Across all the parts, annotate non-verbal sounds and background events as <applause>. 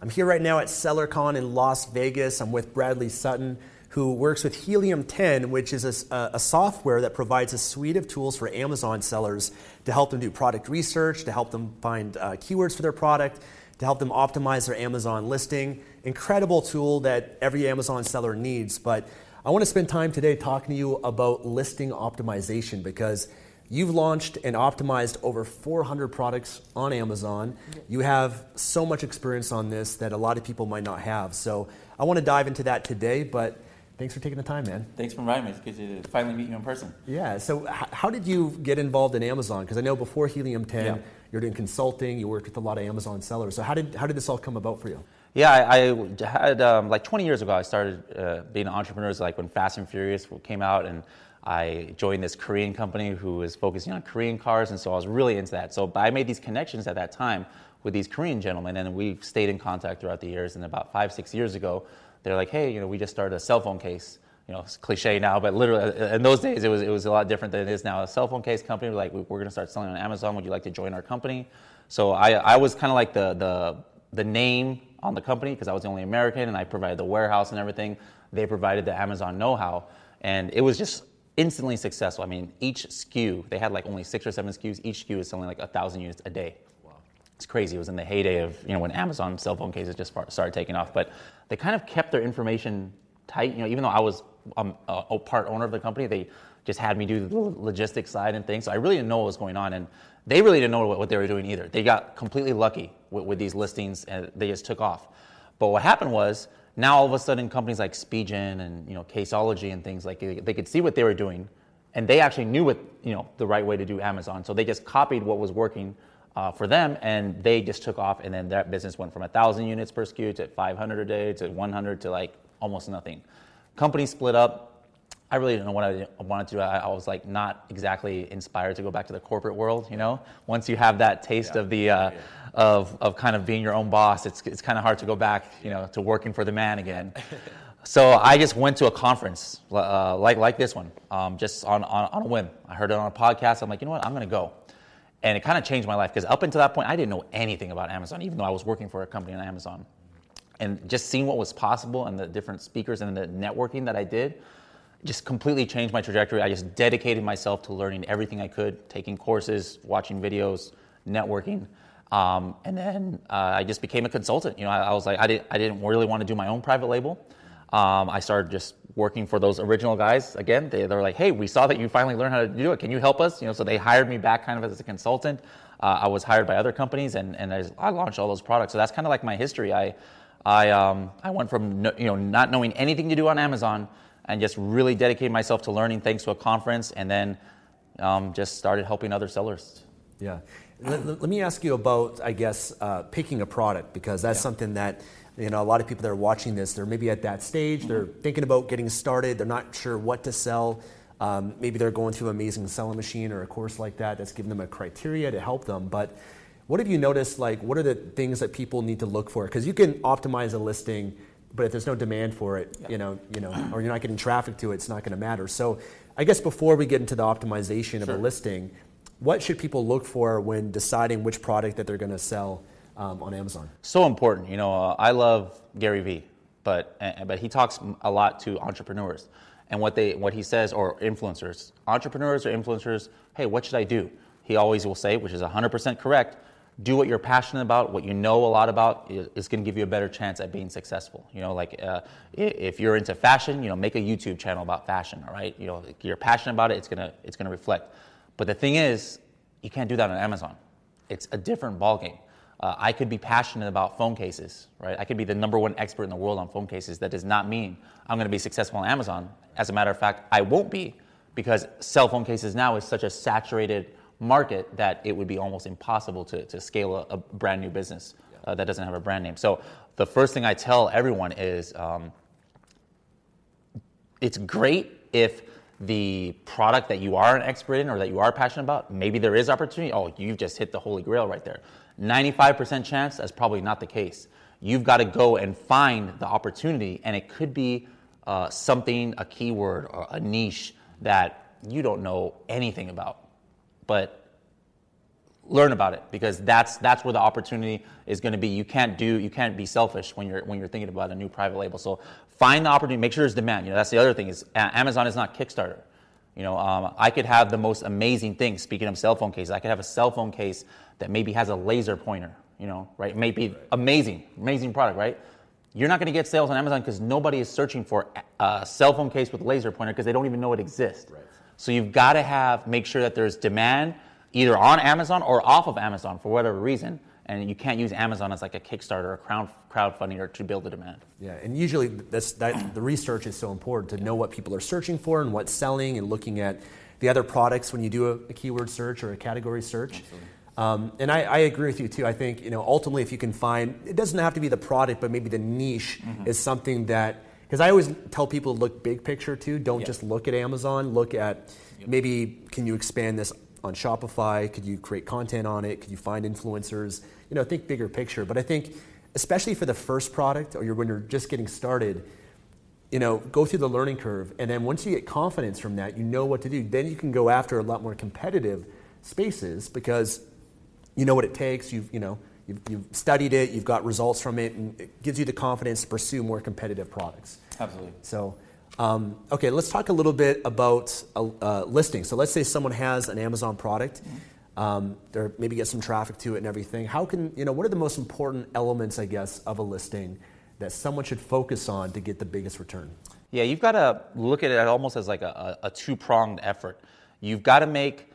I'm here right now at SellerCon in Las Vegas. I'm with Bradley Sutton, who works with Helium 10, which is a, a, software that provides a suite of tools for Amazon sellers to help them do product research, to help them find uh, keywords for their product, to help them optimize their Amazon listing. Incredible tool that every Amazon seller needs. But I want to spend time today talking to you about listing optimization because You've launched and optimized over 400 products on Amazon. You have so much experience on this that a lot of people might not have. So I want to dive into that today, but thanks for taking the time, man. Thanks for inviting me. It's good to finally meet you in person. Yeah. So how did you get involved in Amazon? Because I know before Helium 10, yeah. you're doing consulting. You worked with a lot of Amazon sellers. So how did how did this all come about for you? Yeah, I, I had um, like 20 years ago. I started uh, being an entrepreneur. Like when Fast and Furious came out and I joined this Korean company who was focusing on Korean cars, and so I was really into that. So I made these connections at that time with these Korean gentlemen, and we've stayed in contact throughout the years. And about five, six years ago, they're like, "Hey, you know, we just started a cell phone case." You know, it's cliche now, but literally uh, in those days, it was it was a lot different than it is now. A cell phone case company, like we're going to start selling on Amazon. Would you like to join our company? So I I was kind of like the the the name on the company because I was the only American, and I provided the warehouse and everything. They provided the Amazon know-how, and it was just instantly successful. I mean, each SKU, they had like only six or seven SKUs. Each SKU was selling like a thousand units a day. Wow. It's crazy. It was in the heyday of, you know, when Amazon cell phone cases just started taking off. But they kind of kept their information tight. You know, even though I was um, a part owner of the company, they just had me do the logistics side and things. So I really didn't know what was going on. And they really didn't know what, what they were doing either. They got completely lucky with, with these listings and they just took off. But what happened was now all of a sudden companies like Spigen and you know Caseology and things like they could see what they were doing, and they actually knew what you know the right way to do Amazon. So they just copied what was working uh, for them, and they just took off. And then that business went from a thousand units per SKU to 500 a day to 100 to like almost nothing. Companies split up. I really didn't know what I wanted to do. I, I, was like not exactly inspired to go back to the corporate world. You know, once you have that taste yeah. of the uh, yeah of, of kind of being your own boss, it's, it's kind of hard to go back, you know, to working for the man again. <laughs> so I just went to a conference uh, like, like this one, um, just on, on, on a whim. I heard it on a podcast. I'm like, you know what, I'm going to go. And it kind of changed my life because up until that point, I didn't know anything about Amazon, even though I was working for a company on Amazon. And just seeing what was possible and the different speakers and the networking that I did just completely changed my trajectory. I just dedicated myself to learning everything I could, taking courses, watching videos, networking. Um, and then uh, I just became a consultant. You know, I, I was like, I, did, I didn't really want to do my own private label. Um, I started just working for those original guys. Again, they, they're like, hey, we saw that you finally learned how to do it. Can you help us? You know, so they hired me back kind of as a consultant. Uh, I was hired by other companies, and, and I, I, launched all those products. So that's kind of like my history. I, I, um, I went from no, you know not knowing anything to do on Amazon and just really dedicated myself to learning thanks to a conference, and then um, just started helping other sellers. Yeah. Let, let, me ask you about, I guess, uh, picking a product because that's yeah. something that you know a lot of people that are watching this, they're maybe at that stage, mm-hmm. they're thinking about getting started, they're not sure what to sell. Um, maybe they're going through an Amazing Selling Machine or a course like that that's giving them a criteria to help them. But what have you noticed? Like, what are the things that people need to look for? Because you can optimize a listing but if there's no demand for it, you know, you know, or you're not getting traffic to it, it's not going to matter. So, I guess before we get into the optimization of a listing, what should people look for when deciding which product that they're going to sell um, on Amazon? So important. You know, uh, I love Gary Vee, but uh, but he talks a lot to entrepreneurs, and what they what he says or influencers, entrepreneurs or influencers. Hey, what should I do? He always will say, which is 100% correct do what you're passionate about, what you know a lot about is, going to give you a better chance at being successful. You know, like uh, if you're into fashion, you know, make a YouTube channel about fashion. All right, you know, if you're passionate about it, it's gonna it's gonna reflect. But the thing is, you can't do that on Amazon. It's a different ballgame. Uh, I could be passionate about phone cases, right? I could be the number one expert in the world on phone cases. That does not mean I'm going to be successful on Amazon. As a matter of fact, I won't be because cell phone cases now is such a saturated market that it would be almost impossible to, to scale a, a brand new business uh, that doesn't have a brand name. So the first thing I tell everyone is um, it's great if the product that you are an expert in or that you are passionate about, maybe there is opportunity. Oh, you've just hit the holy grail right there. 95% chance that's probably not the case. You've got to go and find the opportunity, and it could be uh, something, a keyword or a niche that you don't know anything about but learn about it because that's that's where the opportunity is going to be. You can't do you can't be selfish when you're when you're thinking about a new private label. So find the opportunity, make sure there's demand. You know that's the other thing is Amazon is not Kickstarter. You know um, I could have the most amazing thing. Speaking of cell phone cases, I could have a cell phone case that maybe has a laser pointer. You know right? Maybe amazing, amazing product, right? You're not going to get sales on Amazon because nobody is searching for a cell phone case with laser pointer because they don't even know it exists. Right. So you've got to have make sure that there's demand either on Amazon or off of Amazon for whatever reason. And you can't use Amazon as like a Kickstarter or crowd crowdfunding or to build the demand. Yeah, and usually that's, that the research is so important to know what people are searching for and what's selling, and looking at the other products when you do a, a keyword search or a category search. Um, and I, I, agree with you too. I think you know ultimately, if you can find, it doesn't have to be the product, but maybe the niche mm-hmm. is something that because I always tell people to look big picture too. Don't just look at Amazon. Look at yep. maybe can you expand this on Shopify? Could you create content on it? Could you find influencers? You know, think bigger picture. But I think especially for the first product or you're, when you're just getting started, you know, go through the learning curve, and then once you get confidence from that, you know what to do. Then you can go after a lot more competitive spaces because you know what it takes. You've you know You've, you've, studied it, you've got results from it, and it gives you the confidence to pursue more competitive products. Absolutely. So, um, okay, let's talk a little bit about uh, listing. So, let's say someone has an Amazon product, um, they maybe get some traffic to it and everything. How can you know what are the most important elements, I guess, of a listing that someone should focus on to get the biggest return? Yeah, you've got to look at it almost as like a, a two pronged effort. You've got to make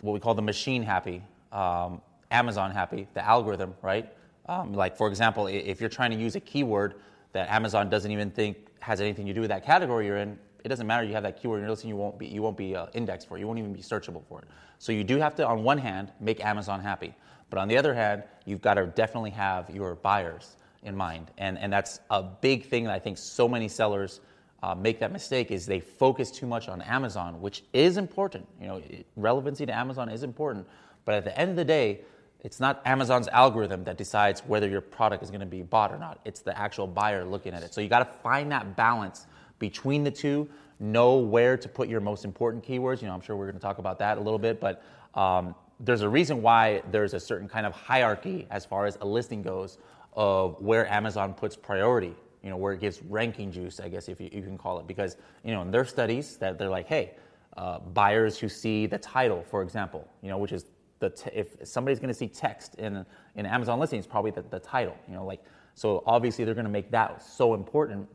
what we call the machine happy. Um, Amazon happy, the algorithm, right? Um, like, for example, if you're trying to use a keyword that Amazon doesn't even think has anything to do with that category you're in, it doesn't matter. You have that keyword in your listing, you won't be you won't be uh, indexed for it. You won't even be searchable for it. So you do have to, on one hand, make Amazon happy, but on the other hand, you've got to definitely have your buyers in mind, and and that's a big thing that I think so many sellers. Uh, make that mistake is they focus too much on Amazon, which is important. You know, relevancy to Amazon is important, but at the end of the day, it's not Amazon's algorithm that decides whether your product is going to be bought or not. It's the actual buyer looking at it. So you got to find that balance between the two. Know where to put your most important keywords. You know, I'm sure we're going to talk about that a little bit, but um, there's a reason why there's a certain kind of hierarchy as far as a listing goes of where Amazon puts priority. You know, where it gives ranking juice, I guess if you, you can call it, because you know in their studies that they're like, hey, uh, buyers who see the title, for example, you know, which is the t- if somebody's going to see text in in Amazon listing, it's probably the, the title. You know, like so obviously they're going to make that so important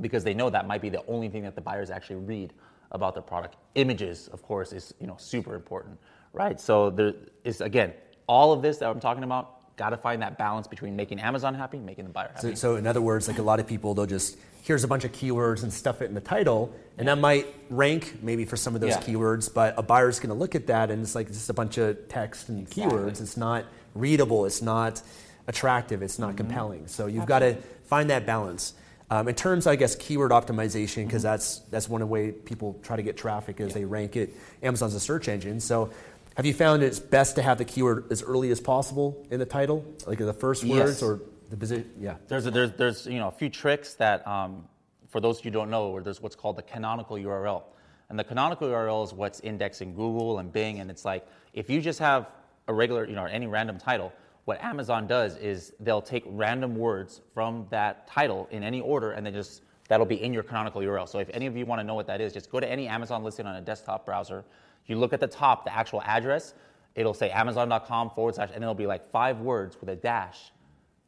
because they know that might be the only thing that the buyers actually read about the product. Images, of course, is you know super important, right? So there is again all of this that I'm talking about. Got to find that balance between making Amazon happy, making the buyer happy. So, so in other words, like a lot of people, they'll just here's a bunch of keywords and stuff it in the title, and that might rank maybe for some of those yeah. keywords, but a buyer's going to look at that and it's like just a bunch of text and exactly. keywords. It's not readable, it's not attractive, it's not mm-hmm. compelling. So you've got to find that balance. Um, in terms, I guess, keyword optimization, because mm-hmm. that's that's one of the way people try to get traffic is yeah. they rank it. Amazon's a search engine, so have you found it's best to have the keyword as early as possible in the title, like the first yes. words, or the position, yeah. There's a, there's there's you know a few tricks that um, for those you don't know, where there's what's called the canonical URL, and the canonical URL is what's indexed in Google and Bing, and it's like if you just have a regular you know any random title, what Amazon does is they'll take random words from that title in any order, and then just that'll be in your canonical URL. So if any of you want to know what that is, just go to any Amazon listing on a desktop browser. You look at the top, the actual address, it'll say amazon.com forward slash, and it'll be like five words with a dash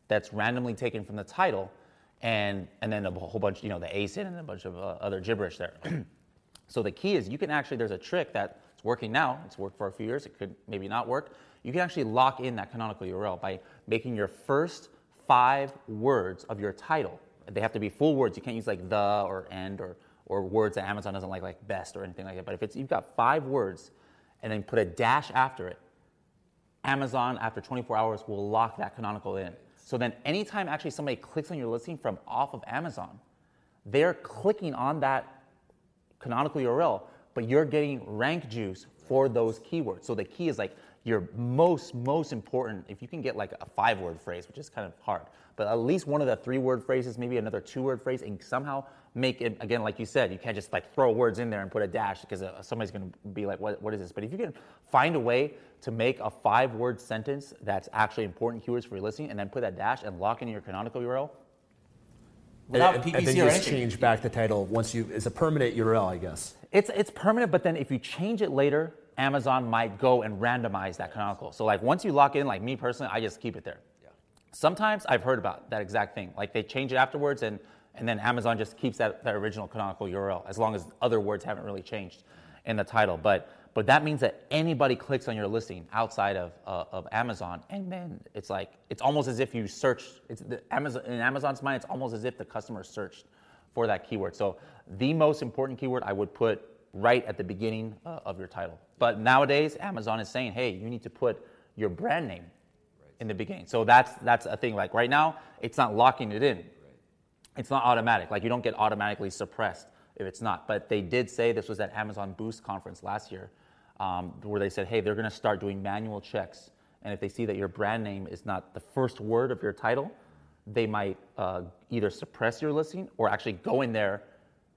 that's randomly taken from the title, and, and then a whole bunch, you know, the ASIN and a bunch of uh, other gibberish there. <clears throat> so the key is you can actually, there's a trick that's working now, it's worked for a few years, it could maybe not work. You can actually lock in that canonical URL by making your first five words of your title. They have to be full words. You can't use like the or and or, or words that Amazon doesn't like, like best or anything like that. But if it's, you've got five words and then put a dash after it, Amazon, after 24 hours, will lock that canonical in. So then, anytime actually somebody clicks on your listing from off of Amazon, they're clicking on that canonical URL, but you're getting rank juice for those keywords. So the key is like your most, most important, if you can get like a five word phrase, which is kind of hard, but at least one of the three word phrases, maybe another two word phrase, and somehow make it, again, like you said, you can't just like throw words in there and put a dash because uh, somebody's going to be like, what, what is this? But if you can find a way to make a five word sentence that's actually important keywords for your listing and then put that dash and lock in your canonical URL, without and, PPC and then you just change back the title once you, it's a permanent URL, I guess. It's, it's permanent, but then if you change it later, Amazon might go and randomize that canonical. So like once you lock in, like me personally, I just keep it there. Yeah. Sometimes I've heard about that exact thing. Like they change it afterwards and, and then Amazon just keeps that, that original canonical URL as long as other words haven't really changed in the title. But but that means that anybody clicks on your listing outside of, uh, of Amazon, and then it's like it's almost as if you searched. It's the Amazon in Amazon's mind. It's almost as if the customer searched for that keyword. So the most important keyword I would put right at the beginning uh, of your title. But nowadays, Amazon is saying, hey, you need to put your brand name right. in the beginning. So that's that's a thing. Like right now, it's not locking it in. Right. It's not automatic. Like you don't get automatically suppressed if it's not. But they did say this was at Amazon Boost conference last year, um, where they said, hey, they're going to start doing manual checks, and if they see that your brand name is not the first word of your title, they might uh, either suppress your listing or actually go in there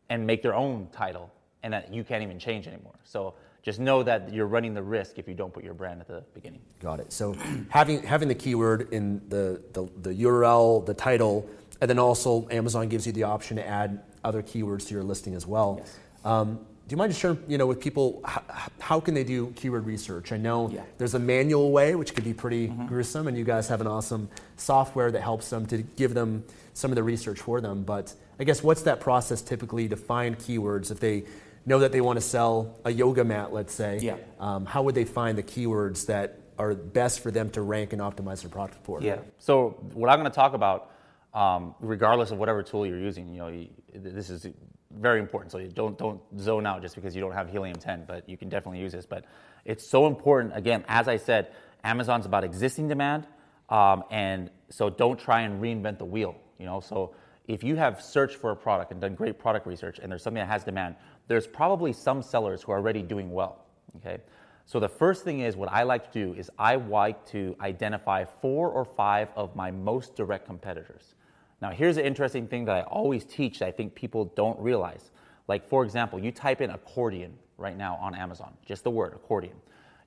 and make their own title and that you can't even change anymore. So just know that you're running the risk if you don't put your brand at the beginning. Got it. So having having the keyword in the, the, the URL, the title, and then also Amazon gives you the option to add other keywords to your listing as well. Yes. Um, do you mind just sharing, you know, with people, how, how, can they do keyword research? I know yeah. there's a manual way, which could be pretty mm-hmm. gruesome, and you guys have an awesome software that helps them to give them some of the research for them. But I guess what's that process typically to find keywords if they know that they want to sell a yoga mat, let's say, yeah. Um, how would they find the keywords that are best for them to rank and optimize their product for? Yeah. So what I'm going to talk about, um, regardless of whatever tool you're using, you know, you, this is very important. So you don't don't zone out just because you don't have Helium 10, but you can definitely use this. But it's so important. Again, as I said, Amazon's about existing demand, um, and so don't try and reinvent the wheel. You know, so if you have searched for a product and done great product research, and there's something that has demand, there's probably some sellers who are already doing well. Okay, so the first thing is what I like to do is I like to identify four or five of my most direct competitors. Now, here's an interesting thing that I always teach that I think people don't realize. Like, for example, you type in accordion right now on Amazon, just the word accordion.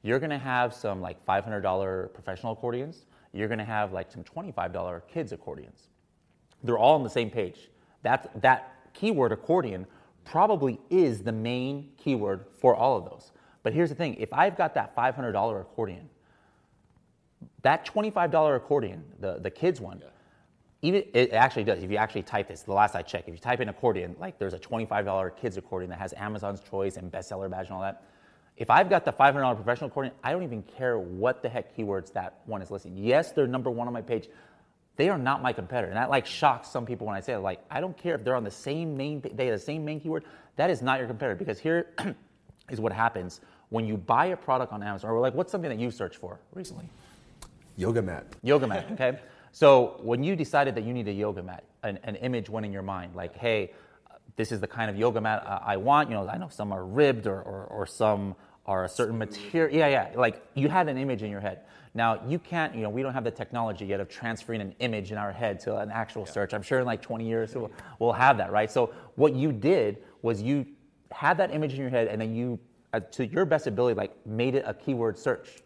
You're gonna have some like $500 professional accordions. You're gonna have like some $25 kids accordions. They're all on the same page. That, that keyword accordion probably is the main keyword for all of those. But here's the thing if I've got that $500 accordion, that $25 accordion, the, the kids one, yeah. even it actually does. If you actually type this, the last I checked, if you type in accordion, like there's a $25 kids accordion that has Amazon's choice and bestseller badge and all that. If I've got the $500 professional accordion, I don't even care what the heck keywords that one is listing. Yes, they're number one on my page, they are not my competitor. And that like shocks some people when I say it. Like, I don't care if they're on the same main, they have the same main keyword. That is not your competitor because here <clears throat> is what happens when you buy a product on Amazon, or like, what's something that you searched for recently? Yoga mat. Yoga mat, okay? <laughs> so when you decided that you need a yoga mat, an, an image went in your mind, like, hey, this is the kind of yoga mat I want. You know, I know some are ribbed or, or, or some are a certain material. Yeah, yeah. Like you had an image in your head. Now you can't. You know, we don't have the technology yet of transferring an image in our head to an actual search. I'm sure in like 20 years we'll, we'll have that, right? So what you did was you had that image in your head, and then you, uh, to your best ability, like made it a keyword search.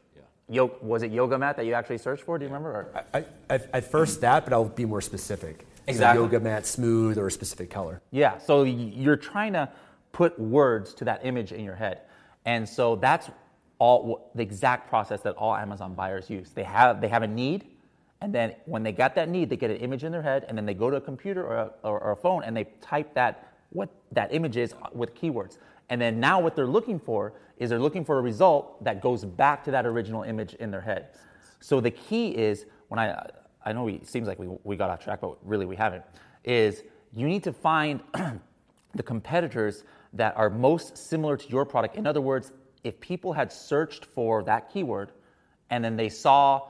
Yo, was it yoga mat that you actually searched for? Do you remember? Or? I, I, I first that, but I'll be more specific. So Exactly. yoga mat, smooth, or a specific color. Yeah, so you're trying to put words to that image in your head. And so that's all the exact process that all Amazon buyers use. They have they have a need, and then when they got that need, they get an image in their head, and then they go to a computer or a, or, or a phone and they type that what that image is uh, with keywords. And then now what they're looking for is they're looking for a result that goes back to that original image in their head. So the key is when I I know it seems like we, we got off track, but really we haven't. Is you need to find <clears throat> the competitors that are most similar to your product. In other words, if people had searched for that keyword and then they saw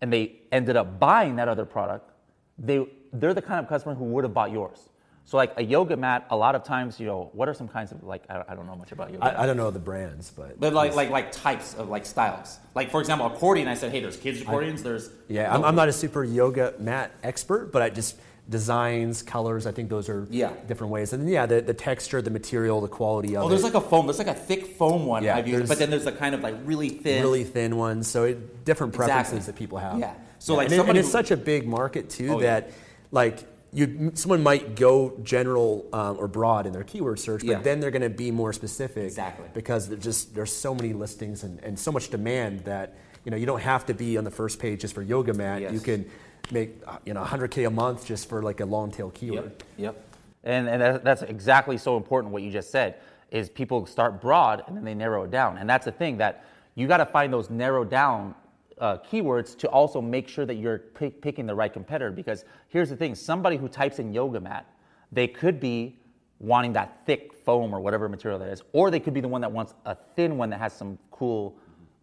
and they ended up buying that other product, they they're the kind of customer who would have bought yours. So like a yoga mat, a lot of times, you know, what are some kinds of like I, I don't know much about yoga. I, I don't know the brands, but But like like like types of like styles. Like for example, accordion. I said, hey, there's kids accordions. There's yeah, I'm, I'm not a super yoga mat expert, but I just designs, colors. I think those are Yeah. different ways. And then, yeah, the, the texture, the material, the quality of Oh, it. there's like a foam. There's like a thick foam one Yeah, I've used, but then there's a kind of like really thin. really thin ones. So it, different Exactly. preferences that people have. Yeah. So, like, and, it- and it's such a big market too Oh, yeah. that like you someone might go general um, or broad in their keyword search, but Yeah. then they're going to be more specific. Exactly. Because there's just there's so many listings and, and so much demand that you know you don't have to be on the first page just for yoga mat. Yes. You can make you know 100k a month just for like a long tail keyword. Yep. Yep. And, and that's exactly so important what you just said is people start broad and then they narrow it down. And that's the thing that you got to find those narrowed down uh, keywords to also make sure that you're pick, picking the right competitor. Because here's the thing somebody who types in yoga mat, they could be wanting that thick foam or whatever material that is, or they could be the one that wants a thin one that has some cool,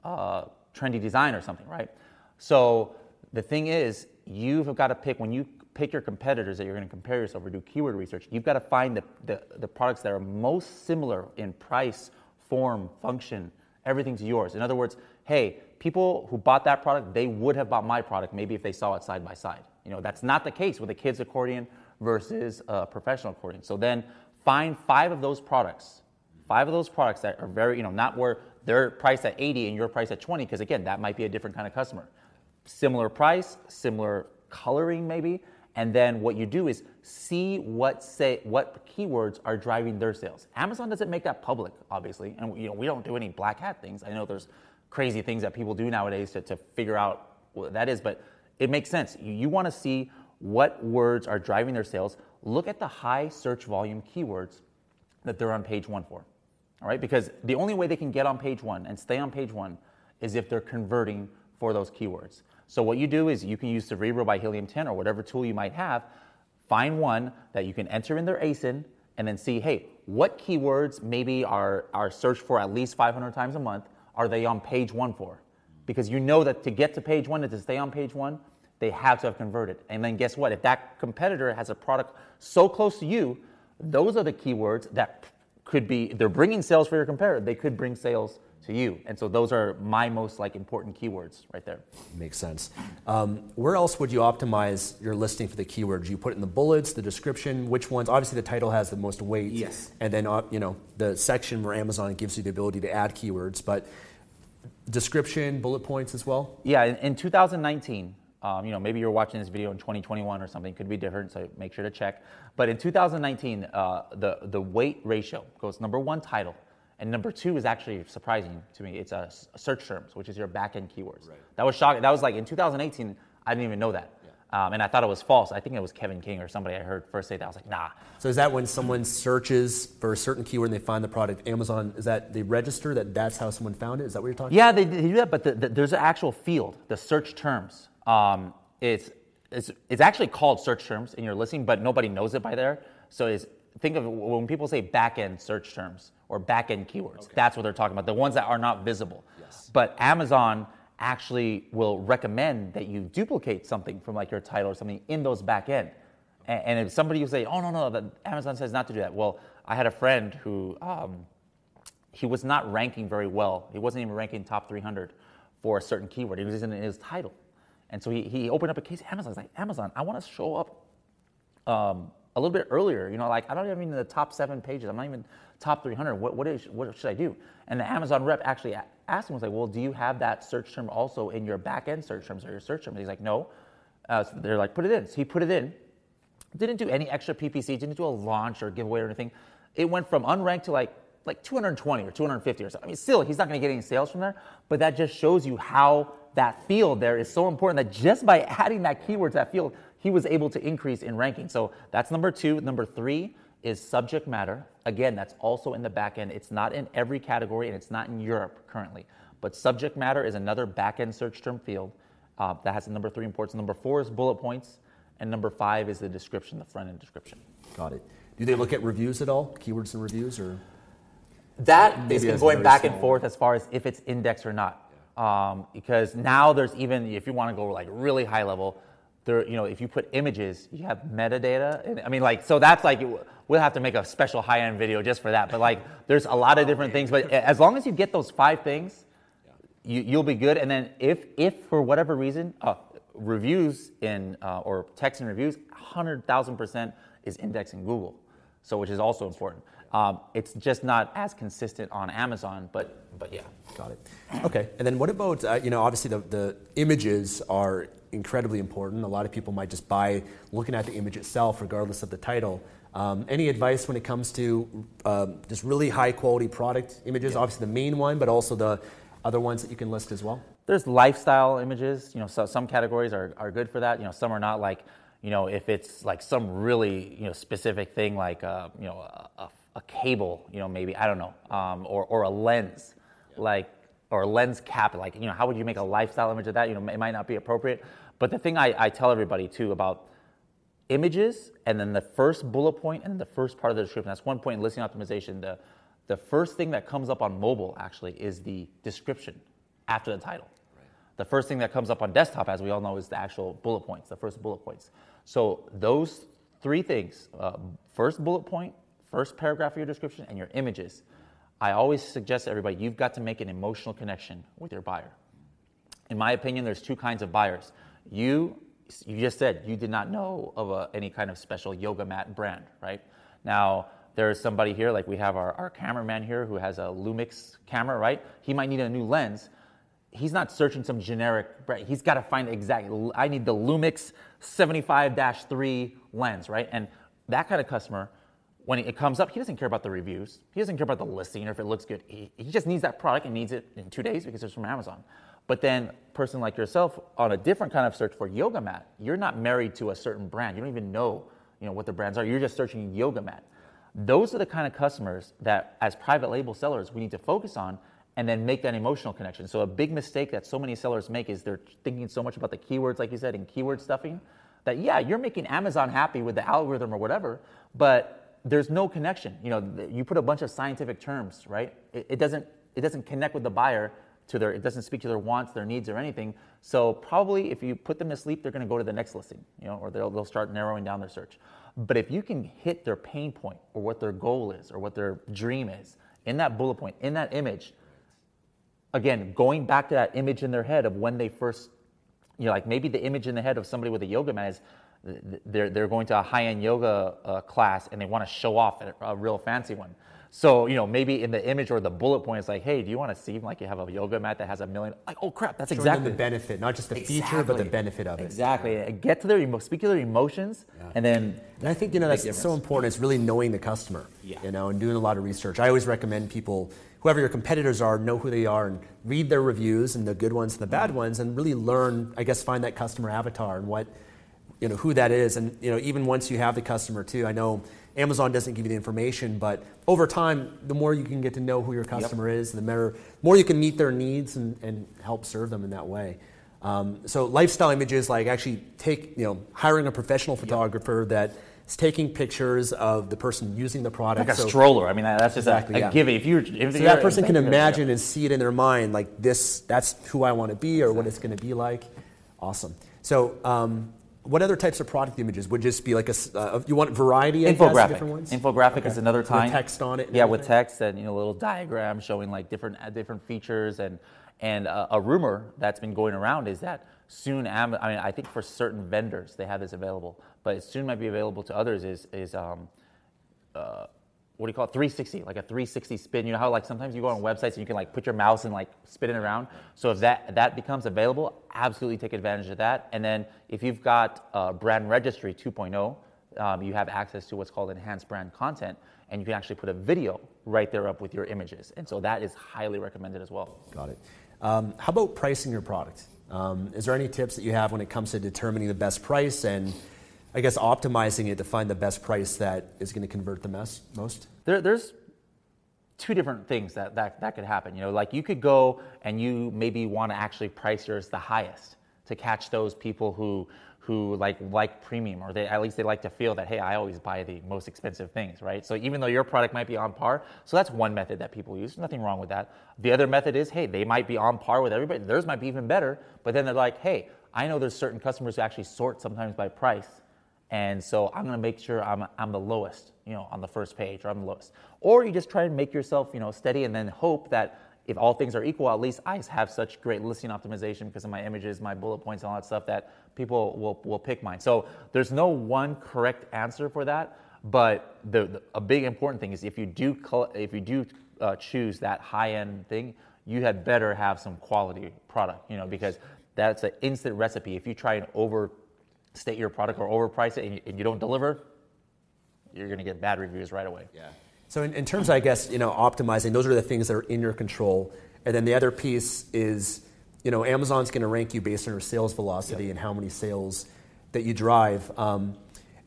uh, trendy design or something, right? So the thing is, you've got to pick when you pick your competitors that you're going to compare yourself or do keyword research. You've got to find the, the, the products that are most similar in price, form, function, everything to yours. In other words, hey, people who bought that product, they would have bought my product maybe if they saw it side by side. You know, that's not the case with a kid's accordion versus a professional accordion. So then find five of those products five of those products that are very, you know, not where they're priced at 80 and you're priced at 20, because again, that might be a different kind of customer. Similar price, similar coloring maybe, and then what you do is see what say what keywords are driving their sales. Amazon doesn't make that public, obviously, and you know we don't do any black hat things. I know there's crazy things that people do nowadays to, to figure out what that is, but it makes sense. You, you want to see what words are driving their sales. Look at the high search volume keywords that they're on page one for. All right, because the only way they can get on page one and stay on page one is if they're converting for those keywords. So what you do is you can use Cerebro by Helium 10 or whatever tool you might have, find one that you can enter in their ASIN and then see, hey, what keywords maybe are, are searched for at least 500 times a month are they on page one for? Because you know that to get to page one and to stay on page one, they have to have converted. And then guess what? If that competitor has a product so close to you, those are the keywords that could be they're bringing sales for your competitor. They could bring sales to you, and so those are my most like important keywords right there. Makes sense. Um, where else would you optimize your listing for the keywords? You put it in the bullets, the description, which ones? Obviously, the title has the most weight. Yes. And then, uh, you know, the section where Amazon gives you the ability to add keywords, but description, bullet points as well. Yeah, in, in 2019, um, you know, maybe you're watching this video in 2021 or something, could be different, so make sure to check. But in 2019, uh, the, the weight ratio goes number one, title, and number two is actually surprising to me. It's a s- search terms, which is your back end keywords. That was shocking. That was like in 2018, I didn't even know that. Um, and I thought it was false. I think it was Kevin King or somebody I heard first say that. I was like, nah. So is that when someone searches for a certain keyword and they find the product, Amazon, is that they register that that's how someone found it? Is that what you're talking Yeah, they, they do that, but the, the, there's an actual field, the search terms. Um, it's, it's, it's actually called search terms in your listing, but nobody knows it by there. So it's, think of when people say back end search terms or back end keywords, that's what they're talking about, the ones that are not visible. Yes. But Amazon actually will recommend that you duplicate something from like your title or something in those back end. And, and if somebody will say, oh, no, no, that Amazon says not to do that. Well, I had a friend who, um, he was not ranking very well. He wasn't even ranking top 300 for a certain keyword. He was in his title. And so he, he opened up a case Amazon. He's like, Amazon, I want to show up um, a little bit earlier. You know, like I don't even in the top seven pages. I'm not even top 300. What, what, is, what should I do? And the Amazon rep actually asked him, was like, well, do you have that search term also in your back end search terms or your search terms? He's like, no. Uh, so they're like, put it in. So he put it in. Didn't do any extra PPC. Didn't do a launch or giveaway or anything. It went from unranked to like like 220 or 250 or something. I mean, still, he's not going to get any sales from there, but that just shows you how that field there is so important that just by <laughs> adding that keyword to that field, he was able to increase in ranking. So that's number two. Number three is subject matter. Again, that's also in the back end. It's not in every category and it's not in Europe currently. But subject matter is another back end search term field uh, that has number three importance. Number four is bullet points. And number five is the description, the front end description. Got it. Do they look at reviews at all? Keywords and reviews or? That has been going back and forth as far as if it's indexed or not. Um, because now there's even if you want to go like really high level, there you know if you put images, you have metadata. And, I mean like so that's like we'll have to make a special high end video just for that. But like there's a lot of different things. But as long as you get those five things, you, you'll be good. And then if if for whatever reason uh, reviews in uh, or text and reviews, hundred thousand percent is indexing Google. So which is also important. Um, it's just not as consistent on Amazon, but but yeah. Got it. Okay, and then what about uh, you know obviously the, the images are incredibly important. A lot of people might just buy looking at the image itself, regardless of the title. Um, any advice when it comes to um, just really high quality product images? Yeah. Obviously the main one, but also the other ones that you can list as well. There's lifestyle images. You know, so some categories are, are good for that. You know, some are not. Like, you know, if it's like some really you know specific thing, like uh, you know a, a a cable, you know, maybe I don't know, um, or or a lens, like or a lens cap, like you know, how would you make a lifestyle image of that? You know, it might not be appropriate. But the thing I, I tell everybody too about images and then the first bullet point and the first part of the description. That's one point in listing optimization. The the first thing that comes up on mobile actually is the description after the title. Right. The first thing that comes up on desktop, as we all know, is the actual bullet points, the first bullet points. So those three things: uh, first bullet point, first paragraph of your description and your images, I always suggest to everybody you've got to make an emotional connection with your buyer. In my opinion, there's two kinds of buyers. You, you just said you did not know of a, any kind of special yoga mat brand, right? Now, there's somebody here, like we have our, our cameraman here who has a Lumix camera, right? He might need a new lens. He's not searching some generic brand. He's got to find exact, I need the Lumix 75 3 lens, right? And that kind of customer, when it comes up, he doesn't care about the reviews. He doesn't care about the listing or if it looks good. He, he just needs that product and needs it in two days because it's from Amazon. But then, person like yourself on a different kind of search for yoga mat, you're not married to a certain brand. You don't even know, you know what the brands are. You're just searching yoga mat. Those are the kind of customers that, as private label sellers, we need to focus on and then make that emotional connection. So a big mistake that so many sellers make is they're thinking so much about the keywords, like you said, and keyword stuffing, that yeah, you're making Amazon happy with the algorithm or whatever, but there's no connection. You know, you put a bunch of scientific terms, right? It, it, doesn't it doesn't connect with the buyer to their it doesn't speak to their wants, their needs, or anything. So probably if you put them to sleep, they're going to go to the next listing, you know, or they'll they'll start narrowing down their search. But if you can hit their pain point or what their goal is or what their dream is in that bullet point, in that image, again, going back to that image in their head of when they first, you know, like maybe the image in the head of somebody with a yoga mat is they're, they're going to a high-end yoga uh, class and they want to show off a, a, real fancy one. So, you know, maybe in the image or the bullet point, it's like, hey, do you want to seem like you have a yoga mat that has a million? Like, oh crap, that's Showing exactly the benefit, not just the exactly. feature, but the benefit of it. Exactly. Yeah. Get to their speak to their emotions, yeah. and then. And I think you know that's so important. It's really knowing the customer. Yeah. You know, and doing a lot of research. I always recommend people, whoever your competitors are, know who they are, and read their reviews and the good ones and the bad ones, and really learn. I guess find that customer avatar and what you know who that is and you know even once you have the customer too i know amazon doesn't give you the information but over time the more you can get to know who your customer yep. is the more, more you can meet their needs and, and help serve them in that way um, so lifestyle images like actually take you know hiring a professional photographer yep. that is taking pictures of the person using the product. Like a so, stroller. I mean, that's just exactly, a, a yeah. give. If you, if so that person can imagine and see it in their mind, like this. That's who I want to be, or exactly. what it's going to be like. Awesome. So um, what other types of product images would just be like a uh, you want variety? I guess, of infographic. different ones. Infographic Okay. is another With text on it. Yeah, with text and you know little diagrams showing like different uh, different features and and uh, a rumor that's been going around is that soon Am- I mean I think for certain vendors they have this available, but it soon might be available to others. Is is um, uh, what do you call it? 360, like a 360 spin. You know how like sometimes you go on websites and you can like put your mouse and like spin it around. So if that that becomes available, absolutely take advantage of that. And then if you've got uh, brand registry 2.0, um, you have access to what's called enhanced brand content, and you can actually put a video right there up with your images. And so that is highly recommended as well. Got it. Um, how about pricing your product? Um, is there any tips that you have when it comes to determining the best price and, I guess, optimizing it to find the best price that is going to convert the mess most? There, there's two different things that, that that could happen. You know, like you could go and you maybe want to actually price yours the highest to catch those people who who like like premium or they at least they like to feel that hey I always buy the most expensive things right so even though your product might be on par so that's one method that people use nothing wrong with that the other method is hey they might be on par with everybody theirs might be even better but then they're like hey I know there's certain customers who actually sort sometimes by price and so I'm to make sure I'm, I'm the lowest, you know, on the first page, or I'm the lowest. Or you just try and make yourself, you know, steady, and then hope that if all things are equal, at least I have such great listing optimization because of my images, my bullet points, and all that stuff that people will, will pick mine. So there's no one correct answer for that. But the, the a big important thing is if you do if you do uh, choose that high end thing, you had better have some quality product, you know, because that's an instant recipe. If you try and over state your product or overprice it and you, and you don't deliver, you're going to get bad reviews right away. Yeah. So in, in terms, of, I guess, you know, optimizing, those are the things that are in your control. And then the other piece is, you know, Amazon's going to rank you based on your sales velocity and how many sales that you drive. Um,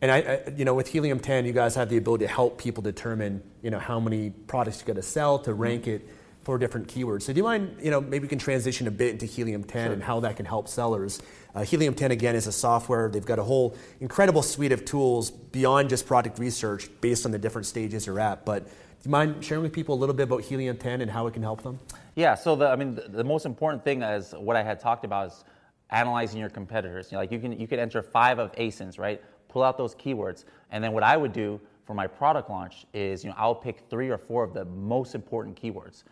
and I, I, you know, with Helium 10, you guys have the ability to help people determine, you know, how many products you got to sell to rank it for different keywords. So do you mind, you know, maybe we can transition a bit into Helium 10 and how that can help sellers. Uh, Helium 10 again is a software. They've got a whole incredible suite of tools beyond just product research based on the different stages you're at. But do you mind sharing with people a little bit about Helium 10 and how it can help them? Yeah, so the, I mean, the, the most important thing is what I had talked about is analyzing your competitors. You know, like you can, you can enter five of ASINs, right? Pull out those keywords. And then what I would do for my product launch is, you know, I'll pick three or four of the most important keywords.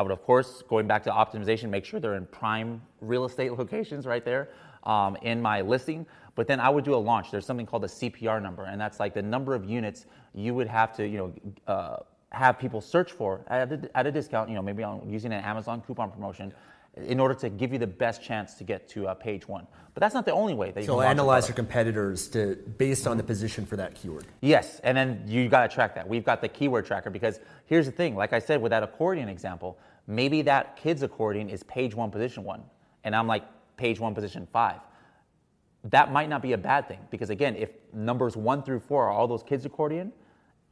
I would, of course, going back to optimization, make sure they're in prime real estate <laughs> locations right there um, in my listing. But then I would do a launch. There's something called the CPR number, and that's like the number of units you would have to, you know, uh, have people search for at a, at a discount. You know, maybe on using an Amazon coupon promotion, in order to give you the best chance to get to uh, page one. But that's not the only way that you So can analyze your competitors to based on the position for that keyword. Yes, and then you got to track that. We've got the keyword tracker because here's the thing. Like I said with that accordion example, maybe that kid's accordion is page one, position one, and I'm like page one, position five. That might not be a bad thing because again, if numbers one through four are all those kids accordion,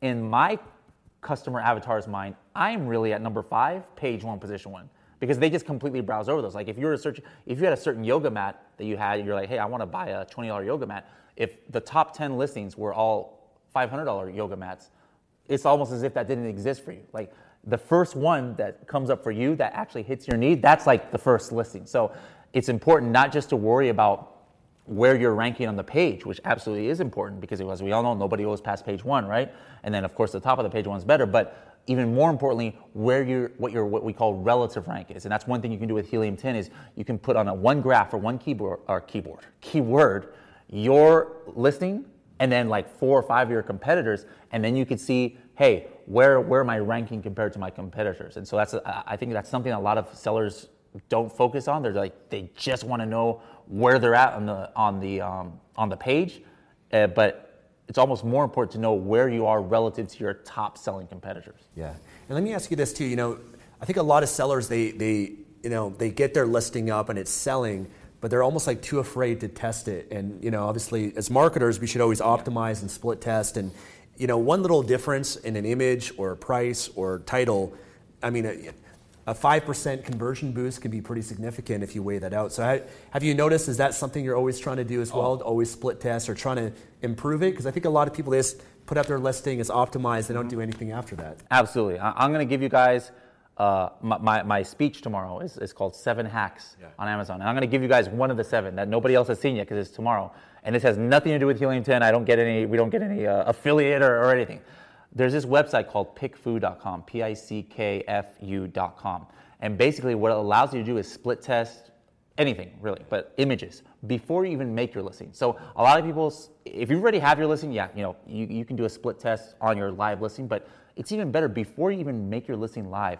in my customer avatar's mind, I'm really at number five, page one, position one. Because they just completely browse over those. Like if you were to search, if you had a certain yoga mat that you had, you're like, hey, I want to buy a $20 yoga mat. If the top 10 listings were all $500 yoga mats, it's almost as if that didn't exist for you. Like the first one that comes up for you that actually hits your need, that's like the first listing. So it's important not just to worry about where you're ranking on the page, which absolutely is important because as we all know, nobody goes past page one, right? And then of course the top of the page one's better, but even more importantly, where your what your what we call relative rank is. And that's one thing you can do with Helium 10 is you can put on a one graph or one keyboard or keyboard, keyword, your listing and then like four or five of your competitors, and then you could see, hey, where where am I ranking compared to my competitors? And so that's I think that's something a lot of sellers don't focus on. They're like they just want to know where they're at on the on the um, on the page, uh, but it's almost more important to know where you are relative to your top selling competitors. Yeah. And let me ask you this too. You know, I think a lot of sellers they they you know they get their listing up and it's selling, but they're almost like too afraid to test it. And you know, obviously as marketers, we should always optimize and split test. And you know, one little difference in an image or a price or title, I mean. A, a 5% conversion boost can be pretty significant if you weigh that out. So, ha- have you noticed, is that something you're always trying to do as well? Always split test or trying to improve it? Because I think a lot of people, just put up their listing, it's optimized, they don't do anything after that. Absolutely. I- I'm going to give you guys uh, my, my, my speech tomorrow is, is called Seven Hacks on Amazon. And I'm going to give you guys one of the seven that nobody else has seen yet because it's tomorrow. And this has nothing to do with Helium 10. I don't get any, we don't get any uh, affiliate or, or anything. There's this website called pickfu.com, P I C K F U.com. And basically, what it allows you to do is split test anything really, but images before you even make your listing. So a lot of people, if you already have your listing, yeah, you know, you, you can do a split test on your live listing, but it's even better before you even make your listing live.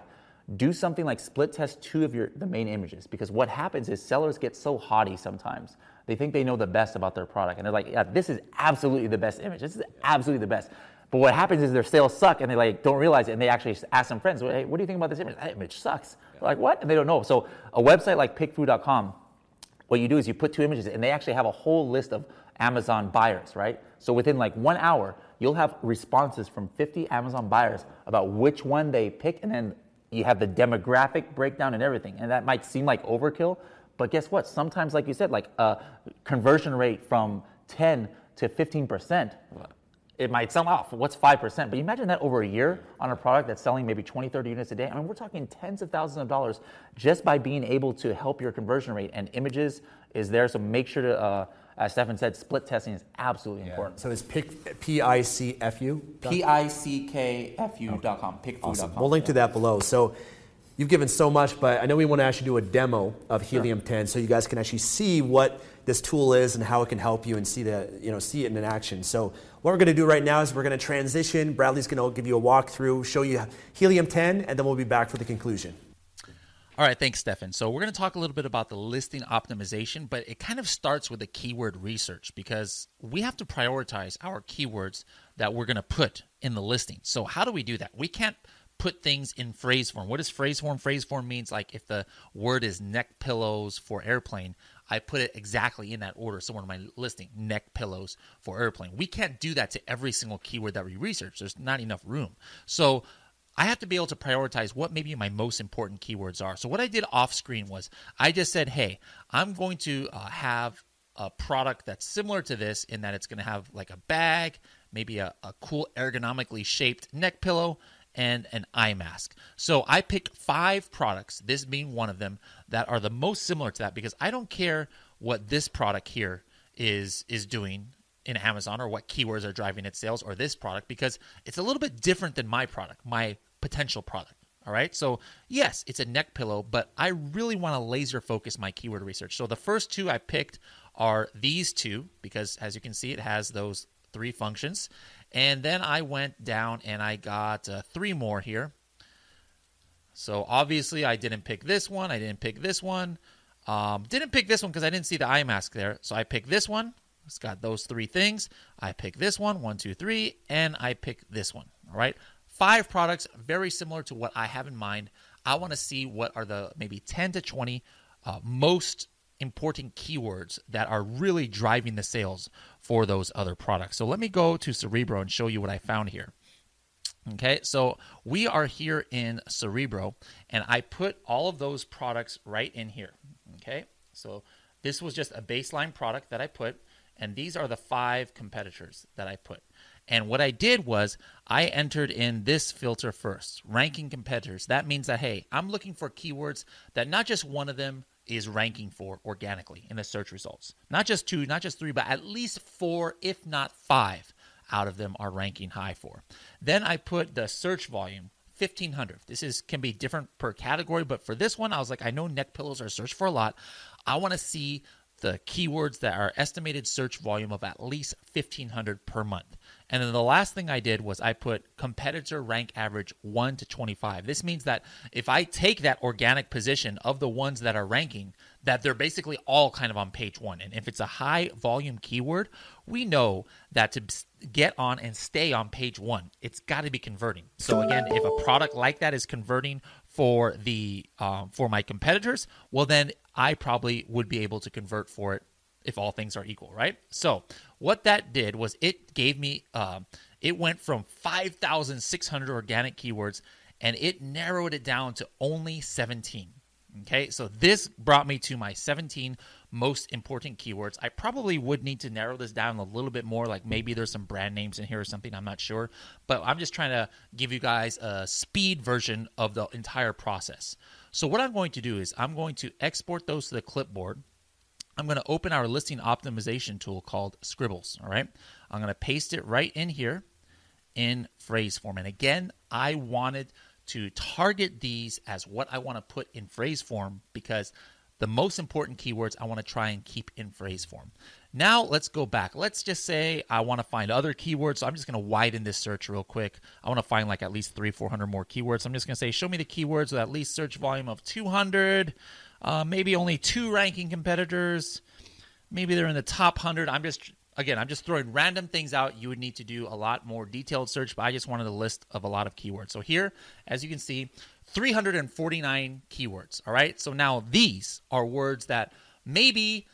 Do something like split test two of your the main images because what happens is sellers get so haughty sometimes. They think they know the best about their product and they're like, yeah, this is absolutely the best image. This is absolutely the best. But what happens is their sales suck and they like don't realize it and they actually ask some friends, hey, what do you think about this image? That image sucks. They're like, what? And they don't know. So a website like pickfu.com, what you do is you put two images and they actually have a whole list of Amazon buyers, right? So within like one hour, you'll have responses from 50 Amazon buyers about which one they pick and then you have the demographic breakdown and everything. And that might seem like overkill, but guess what? Sometimes, like you said, like a conversion rate from 10 to 15%, it might sound off. What's 5%? But you imagine that over a year on a product that's selling maybe 20, 30 units a day. I mean, we're talking tens of thousands of dollars just by being able to help your conversion rate. And images is there, so make sure to, uh, as Stefan said, split testing is absolutely important. So it's pick, P-I-C-F-U? P I C K F U.com. Pickfu.com. Awesome. We'll link to that below. So you've given so much, but I know we want to actually do a demo of Helium 10 so you guys can actually see what this tool is and how it can help you and see the you know see it in action. So what we're going to do right now is we're going to transition. Bradley's going to give you a walkthrough, show you Helium 10, and then we'll be back for the conclusion. All right, thanks, Stefan. So we're going to talk a little bit about the listing optimization, but it kind of starts with the keyword research because we have to prioritize our keywords that we're going to put in the listing. So how do we do that? We can't put things in phrase form. What is phrase form? Phrase form means like if the word is neck pillows for airplane, I put it exactly in that order somewhere in my listing, neck pillows for airplane. We can't do that to every single keyword that we research. There's not enough room. So I have to be able to prioritize what maybe my most important keywords are. So what I did off screen was I just said, hey, I'm going to uh, have a product that's similar to this in that it's going to have like a bag, maybe a, a cool ergonomically shaped neck pillow, and an eye mask. So I picked five products, this being one of them, that are the most similar to that because I don't care what this product here is is doing in Amazon or what keywords are driving its sales or this product because it's a little bit different than my product, my potential product. All right. So, yes, it's a neck pillow, but I really want to laser focus my keyword research. So, the first two I picked are these two because, as you can see, it has those three functions. And then I went down and I got uh, three more here. So, obviously, I didn't pick this one. I didn't pick this one. Um, didn't pick this one because I didn't see the eye mask there. So, I picked this one. It's got those three things. I pick this one, one, two, three, and I pick this one. All right. Five products, very similar to what I have in mind. I want to see what are the maybe 10 to 20 uh, most important keywords that are really driving the sales for those other products. So let me go to Cerebro and show you what I found here. Okay, so we are here in Cerebro, and I put all of those products right in here. Okay, so this was just a baseline product that I put, and these are the five competitors that I put. And what I did was I entered in this filter first, ranking competitors. That means that, hey, I'm looking for keywords that not just one of them is ranking for organically in the search results. Not just two, not just three, but at least four, if not five out of them are ranking high for. Then I put the search volume 1500. This is can be different per category, but for this one I was like I know neck pillows are searched for a lot. I want to see the keywords that are estimated search volume of at least 1500 per month. And then the last thing I did was I put competitor rank average 1 to 25. This means that if I take that organic position of the ones that are ranking, that they're basically all kind of on page 1. And if it's a high volume keyword, we know that to get on and stay on page 1, it's got to be converting. So again, if a product like that is converting for the um, for my competitors, well then I probably would be able to convert for it if all things are equal, right? So what that did was it gave me, uh, it went from 5,600 organic keywords and it narrowed it down to only 17. Okay, so this brought me to my 17 most important keywords. I probably would need to narrow this down a little bit more. Like maybe there's some brand names in here or something. I'm not sure. But I'm just trying to give you guys a speed version of the entire process. So, what I'm going to do is I'm going to export those to the clipboard. I'm going to open our listing optimization tool called Scribbles. All right. I'm going to paste it right in here in phrase form. And again, I wanted to target these as what I want to put in phrase form because the most important keywords I want to try and keep in phrase form. Now let's go back. Let's just say I want to find other keywords. So I'm just going to widen this search real quick. I want to find like at least three, 400 more keywords. I'm just going to say, show me the keywords with at least search volume of 200, uh, maybe only two ranking competitors. Maybe they're in the top 100. I'm just again, I'm just throwing random things out. You would need to do a lot more detailed search, but I just wanted a list of a lot of keywords. So here, as you can see, 349 keywords. All right. So now these are words that maybe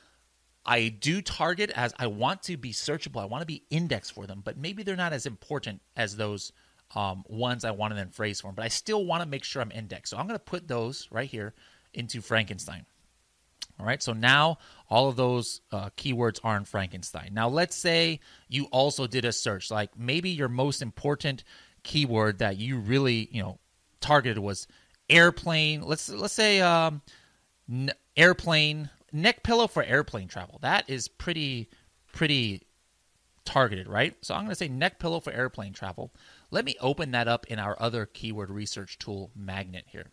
I do target as I want to be searchable. I want to be indexed for them, but maybe they're not as important as those um, ones I wanted in phrase form. But I still want to make sure I'm indexed. So I'm going to put those right here into Frankenstein. All right, so now all of those uh, keywords are in Frankenstein. Now, let's say you also did a search, like maybe your most important keyword that you really, you know, targeted was airplane. Let's let's say um, n- airplane neck pillow for airplane travel. That is pretty pretty targeted, right? So I'm going to say neck pillow for airplane travel. Let me open that up in our other keyword research tool magnet here.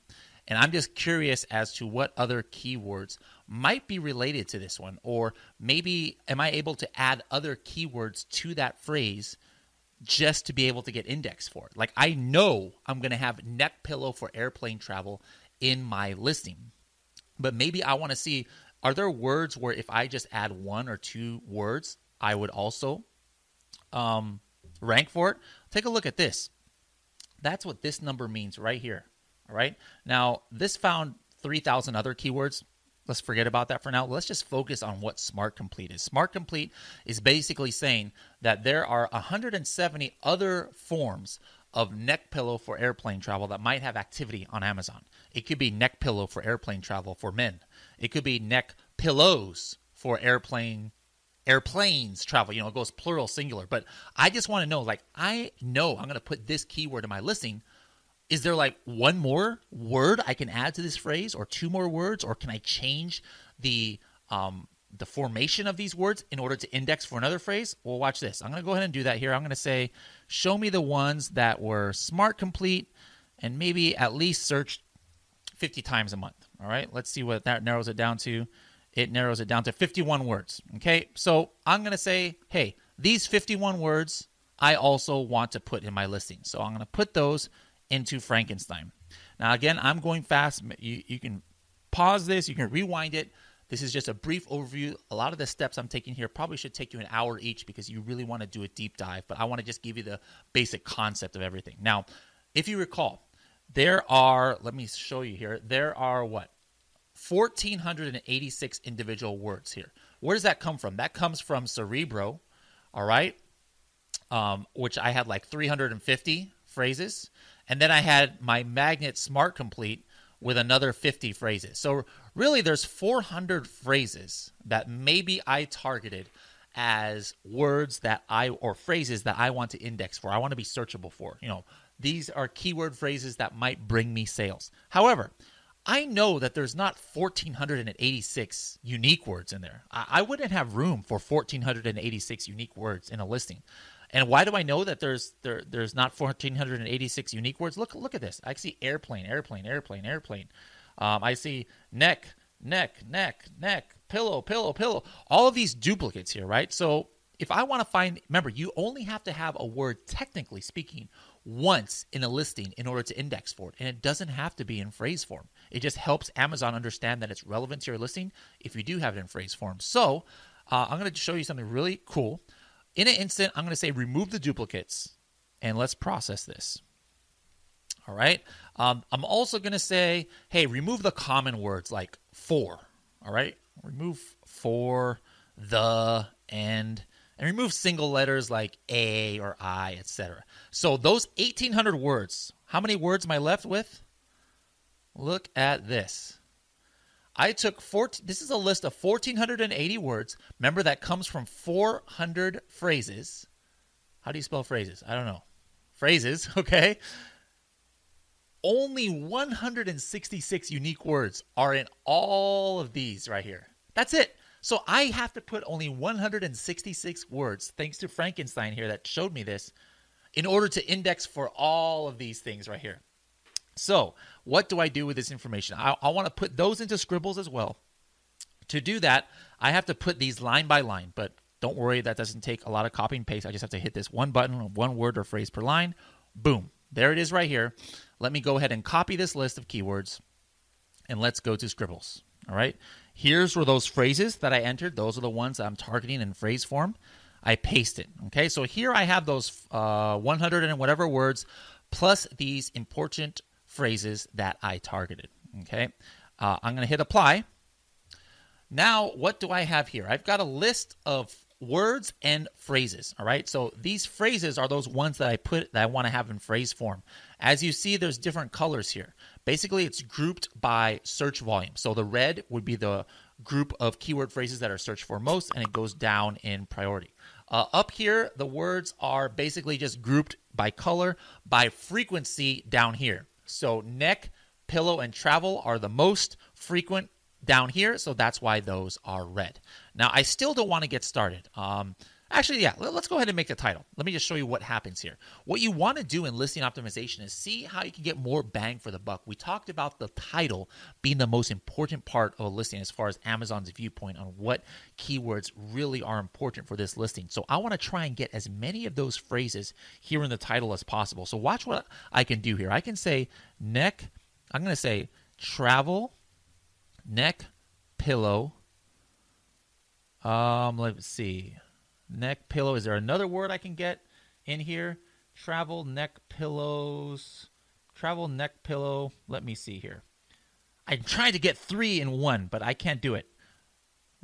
And I'm just curious as to what other keywords might be related to this one, or maybe am I able to add other keywords to that phrase just to be able to get indexed for it? Like I know I'm going to have neck pillow for airplane travel in my listing, but maybe I want to see are there words where if I just add one or two words, I would also um, rank for it? Take a look at this. That's what this number means right here. All right. Now, this found 3,000 other keywords. Let's forget about that for now. Let's just focus on what Smart Complete is. Smart Complete is basically saying that there are 170 other forms of neck pillow for airplane travel that might have activity on Amazon. It could be neck pillow for airplane travel for men. It could be neck pillows for airplane airplanes travel. You know, it goes plural singular. But I just want to know like I know I'm going to put this keyword in my listing is there like one more word I can add to this phrase or two more words or can I change the um, the formation of these words in order to index for another phrase? Well, watch this. I'm going to go ahead and do that here. I'm going to say show me the ones that were smart complete and maybe at least searched 50 times a month. All right? Let's see what that narrows it down to. It narrows it down to 51 words. Okay? So, I'm going to say, "Hey, these 51 words I also want to put in my listing." So, I'm going to put those into Frankenstein. Now, again, I'm going fast. You, you can pause this, you can rewind it. This is just a brief overview. A lot of the steps I'm taking here probably should take you an hour each because you really want to do a deep dive, but I want to just give you the basic concept of everything. Now, if you recall, there are, let me show you here, there are what? 1,486 individual words here. Where does that come from? That comes from Cerebro, all right, um, which I had like 350 phrases. And then I had my Magnet Smart Complete with another 50 phrases. So really there's 400 phrases that maybe I targeted as words that I or phrases that I want to index for. I want to be searchable for. You know, these are keyword phrases that might bring me sales. However, I know that there's not 1,486 unique words in there. I, wouldn't have room for 1,486 unique words in a listing. And why do I know that there's there there's not 1486 unique words? Look look at this. I see airplane, airplane, airplane, airplane. Um, I see neck, neck, neck, neck, pillow, pillow, pillow. All of these duplicates here, right? So if I want to find, remember, you only have to have a word, technically speaking, once in a listing in order to index for it. And it doesn't have to be in phrase form. It just helps Amazon understand that it's relevant to your listing if you do have it in phrase form. So uh, I'm going to show you something really cool. In an instant, I'm going to say remove the duplicates and let's process this. All right. Um, I'm also going to say, hey, remove the common words like for. All right. Remove for, the, and, and remove single letters like a or I, etc. So those 1,800 words, how many words am I left with? Look at this. I took 14, this is a list of 1,480 words. Remember, that comes from 400 phrases. How do you spell phrases? I don't know. Phrases, <laughs> okay? Only 166 unique words are in all of these right here. That's it. So I have to put only 166 words, thanks to Frankenstein here that showed me this, in order to index for all of these things right here. So, what do I do with this information? I, I want to put those into scribbles as well. To do that, I have to put these line by line, but don't worry, that doesn't take a lot of copy and paste. I just have to hit this one button, one word or phrase per line. Boom. There it is right here. Let me go ahead and copy this list of keywords and let's go to scribbles. All right. Here's where those phrases that I entered, those are the ones I'm targeting in phrase form. I paste it. Okay. So here I have those uh, 100 and whatever words plus these important phrases that I targeted. Okay. Uh, I'm going to hit apply. Now, what do I have here? I've got a list of words and phrases. All right. So these phrases are those ones that I put that I want to have in phrase form. As you see, there's different colors here. Basically, it's grouped by search volume. So the red would be the group of keyword phrases that are searched for most, and it goes down in priority. Uh, up here, the words are basically just grouped by color, by frequency down here. So neck, pillow, and travel are the most frequent down here, so that's why those are red. Now, I still don't want to get started. Um, actually, yeah, let's go ahead and make the title. Let me just show you what happens here. What you want to do in listing optimization is see how you can get more bang for the buck. We talked about the title being the most important part of a listing as far as Amazon's viewpoint on what keywords really are important for this listing. So I want to try and get as many of those phrases here in the title as possible. So watch what I can do here. I can say neck, I'm going to say travel neck pillow. Um, let's see. Neck pillow. Is there another word I can get in here? Travel neck pillows. Travel neck pillow. Let me see here. I'm trying to get three in one, but I can't do it.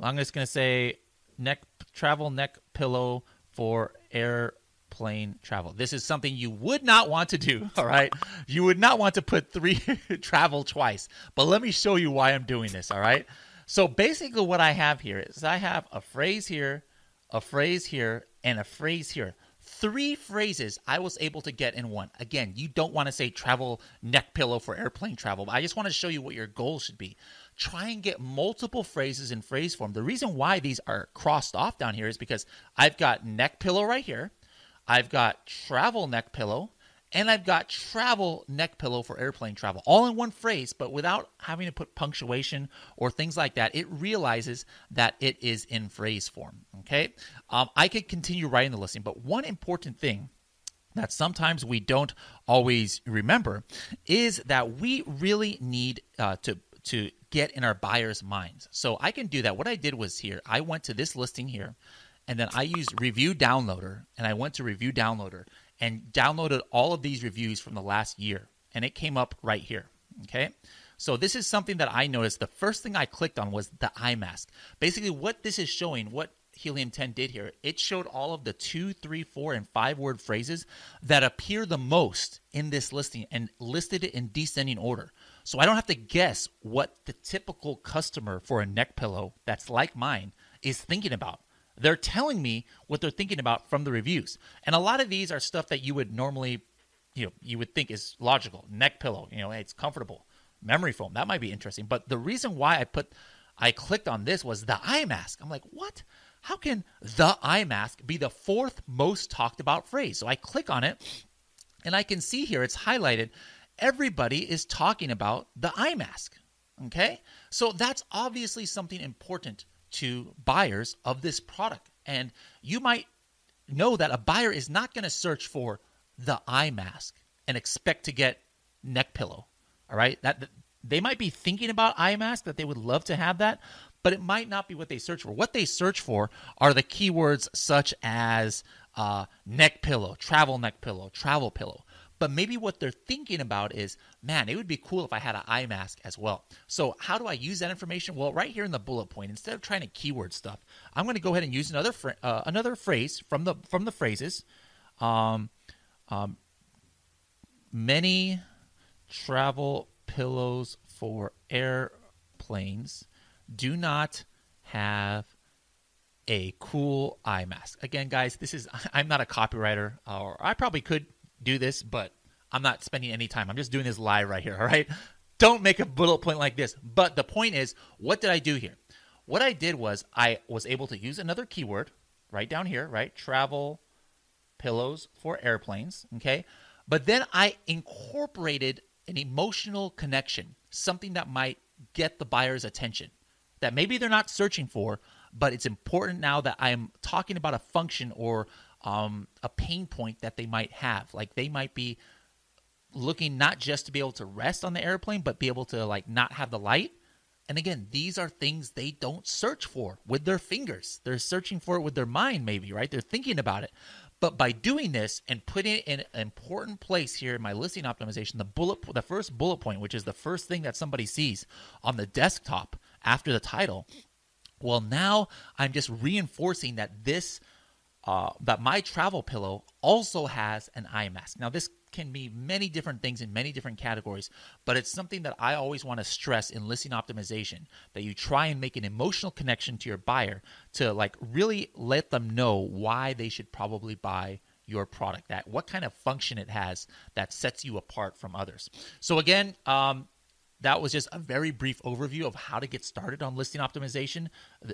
I'm just gonna say neck travel neck pillow for airplane travel. This is something you would not want to do, <laughs> all right? You would not want to put three <laughs> travel twice. But let me show you why I'm doing this, all right? So basically what I have here is I have a phrase here, a phrase here, and a phrase here. Three phrases I was able to get in one. Again, you don't want to say travel neck pillow for airplane travel, but I just want to show you what your goal should be. Try and get multiple phrases in phrase form. The reason why these are crossed off down here is because I've got neck pillow right here. I've got travel neck pillow, and I've got travel neck pillow for airplane travel, all in one phrase, but without having to put punctuation or things like that. It realizes that it is in phrase form. Okay, um, I could continue writing the listing, but one important thing that sometimes we don't always remember is that we really need uh, to to get in our buyers' minds. So I can do that. What I did was here, I went to this listing here and then I used Review Downloader, and I went to Review Downloader and downloaded all of these reviews from the last year, and it came up right here. Okay. So this is something that I noticed. The first thing I clicked on was the eye mask. Basically, what this is showing, what Helium 10 did here, it showed all of the two, three, four, and five word phrases that appear the most in this listing and listed it in descending order. So I don't have to guess what the typical customer for a neck pillow that's like mine is thinking about. They're telling me what they're thinking about from the reviews. And a lot of these are stuff that you would normally, you know, you would think is logical. Neck pillow, you know, it's comfortable. Memory foam, that might be interesting. But the reason why I put I clicked on this was the eye mask. I'm like, what? How can the eye mask be the fourth most talked about phrase? So I click on it and I can see here it's highlighted. Everybody is talking about the eye mask. Okay? So that's obviously something important to buyers of this product. And you might know that a buyer is not going to search for the eye mask and expect to get neck pillow. All right? That they might be thinking about eye mask that they would love to have that, but it might not be what they search for. What they search for are the keywords such as uh, neck pillow, travel neck pillow, travel pillow. But maybe what they're thinking about is, man, it would be cool if I had an eye mask as well. So how do I use that information? Well, right here in the bullet point, instead of trying to keyword stuff, I'm going to go ahead and use another uh, another phrase from the from the phrases. Um, um, many travel pillows for air airplanes do not have a cool eye mask. Again, guys, this is <laughs> I'm not a copywriter, or I probably could do this, but I'm not spending any time. I'm just doing this live right here. All right. Don't make a bullet point like this. But the point is, what did I do here? What I did was I was able to use another keyword right down here, right? Travel pillows for airplanes. Okay. But then I incorporated an emotional connection, something that might get the buyer's attention that maybe they're not searching for, but it's important now that I'm talking about a function or um, a pain point that they might have. Like they might be looking not just to be able to rest on the airplane, but be able to like not have the light. And again, these are things they don't search for with their fingers. They're searching for it with their mind, maybe, right? They're thinking about it. But by doing this and putting it in an important place here in my listing optimization, the bullet, the first bullet point, which is the first thing that somebody sees on the desktop after the title, well, now I'm just reinforcing that this, uh, that my travel pillow also has an eye mask. Now, this can be many different things in many different categories, but it's something that I always want to stress in listing optimization that you try and make an emotional connection to your buyer to like really let them know why they should probably buy your product that what kind of function it has that sets you apart from others so again um, that was just a very brief overview of how to get started on listing optimization.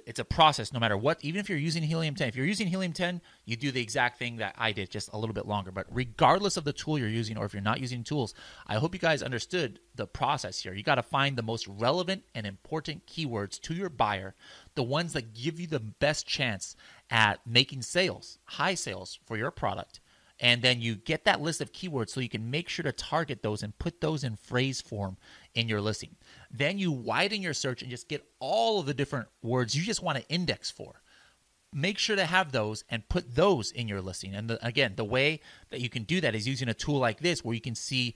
It's a process no matter what, even if you're using Helium 10. If you're using Helium 10, you do the exact thing that I did, just a little bit longer. But regardless of the tool you're using, or if you're not using tools, I hope you guys understood the process here. You got to find the most relevant and important keywords to your buyer, the ones that give you the best chance at making sales, high sales for your product and then you get that list of keywords so you can make sure to target those and put those in phrase form in your listing. Then you widen your search and just get all of the different words you just want to index for. Make sure to have those and put those in your listing. And the, again, the way that you can do that is using a tool like this where you can see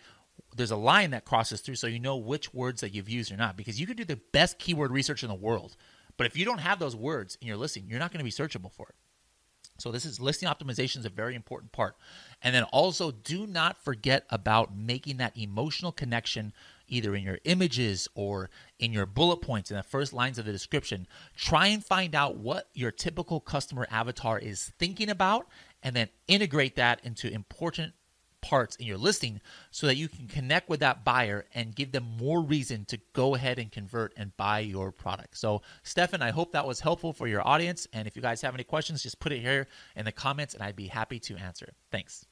there's a line that crosses through so you know which words that you've used or not because you could do the best keyword research in the world but if you don't have those words in your listing you're not going to be searchable for it so this is listing optimization is a very important part. And then also do not forget about making that emotional connection either in your images or in your bullet points in the first lines of the description. Try and find out what your typical customer avatar is thinking about and then integrate that into important parts in your listing so that you can connect with that buyer and give them more reason to go ahead and convert and buy your product. So, Stefan, I hope that was helpful for your audience. And if you guys have any questions, just put it here in the comments and I'd be happy to answer. Thanks.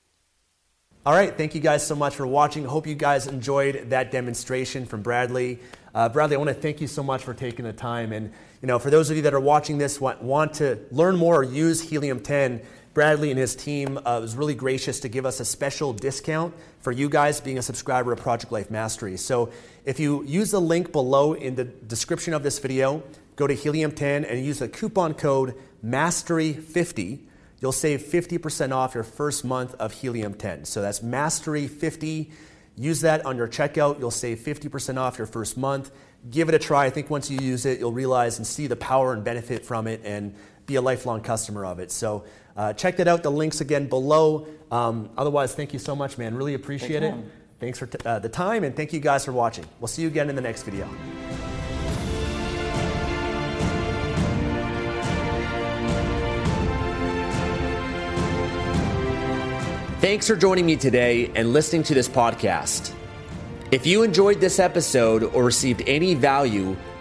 All right, thank you guys so much for watching. Hope you guys enjoyed that demonstration from Bradley. Uh, Bradley, I want to thank you so much for taking the time. And you know, for those of you that are watching this, want, want to learn more or use Helium 10, Bradley and his team uh, was really gracious to give us a special discount for you guys being a subscriber of Project Life Mastery. So if you use the link below in the description of this video, go to Helium 10 and use the coupon code MASTERY50. You'll save 50% off your first month of Helium 10. So that's MASTERY50. Use that on your checkout. You'll save 50% off your first month. Give it a try. I think once you use it, you'll realize and see the power and benefit from it and be a lifelong customer of it. So uh, check that out. The links again below. Um, otherwise, thank you so much, man. Really appreciate Thanks, it. Thanks for t- uh, the time, and thank you guys for watching. We'll see you again in the next video. Thanks for joining me today and listening to this podcast. If you enjoyed this episode or received any value,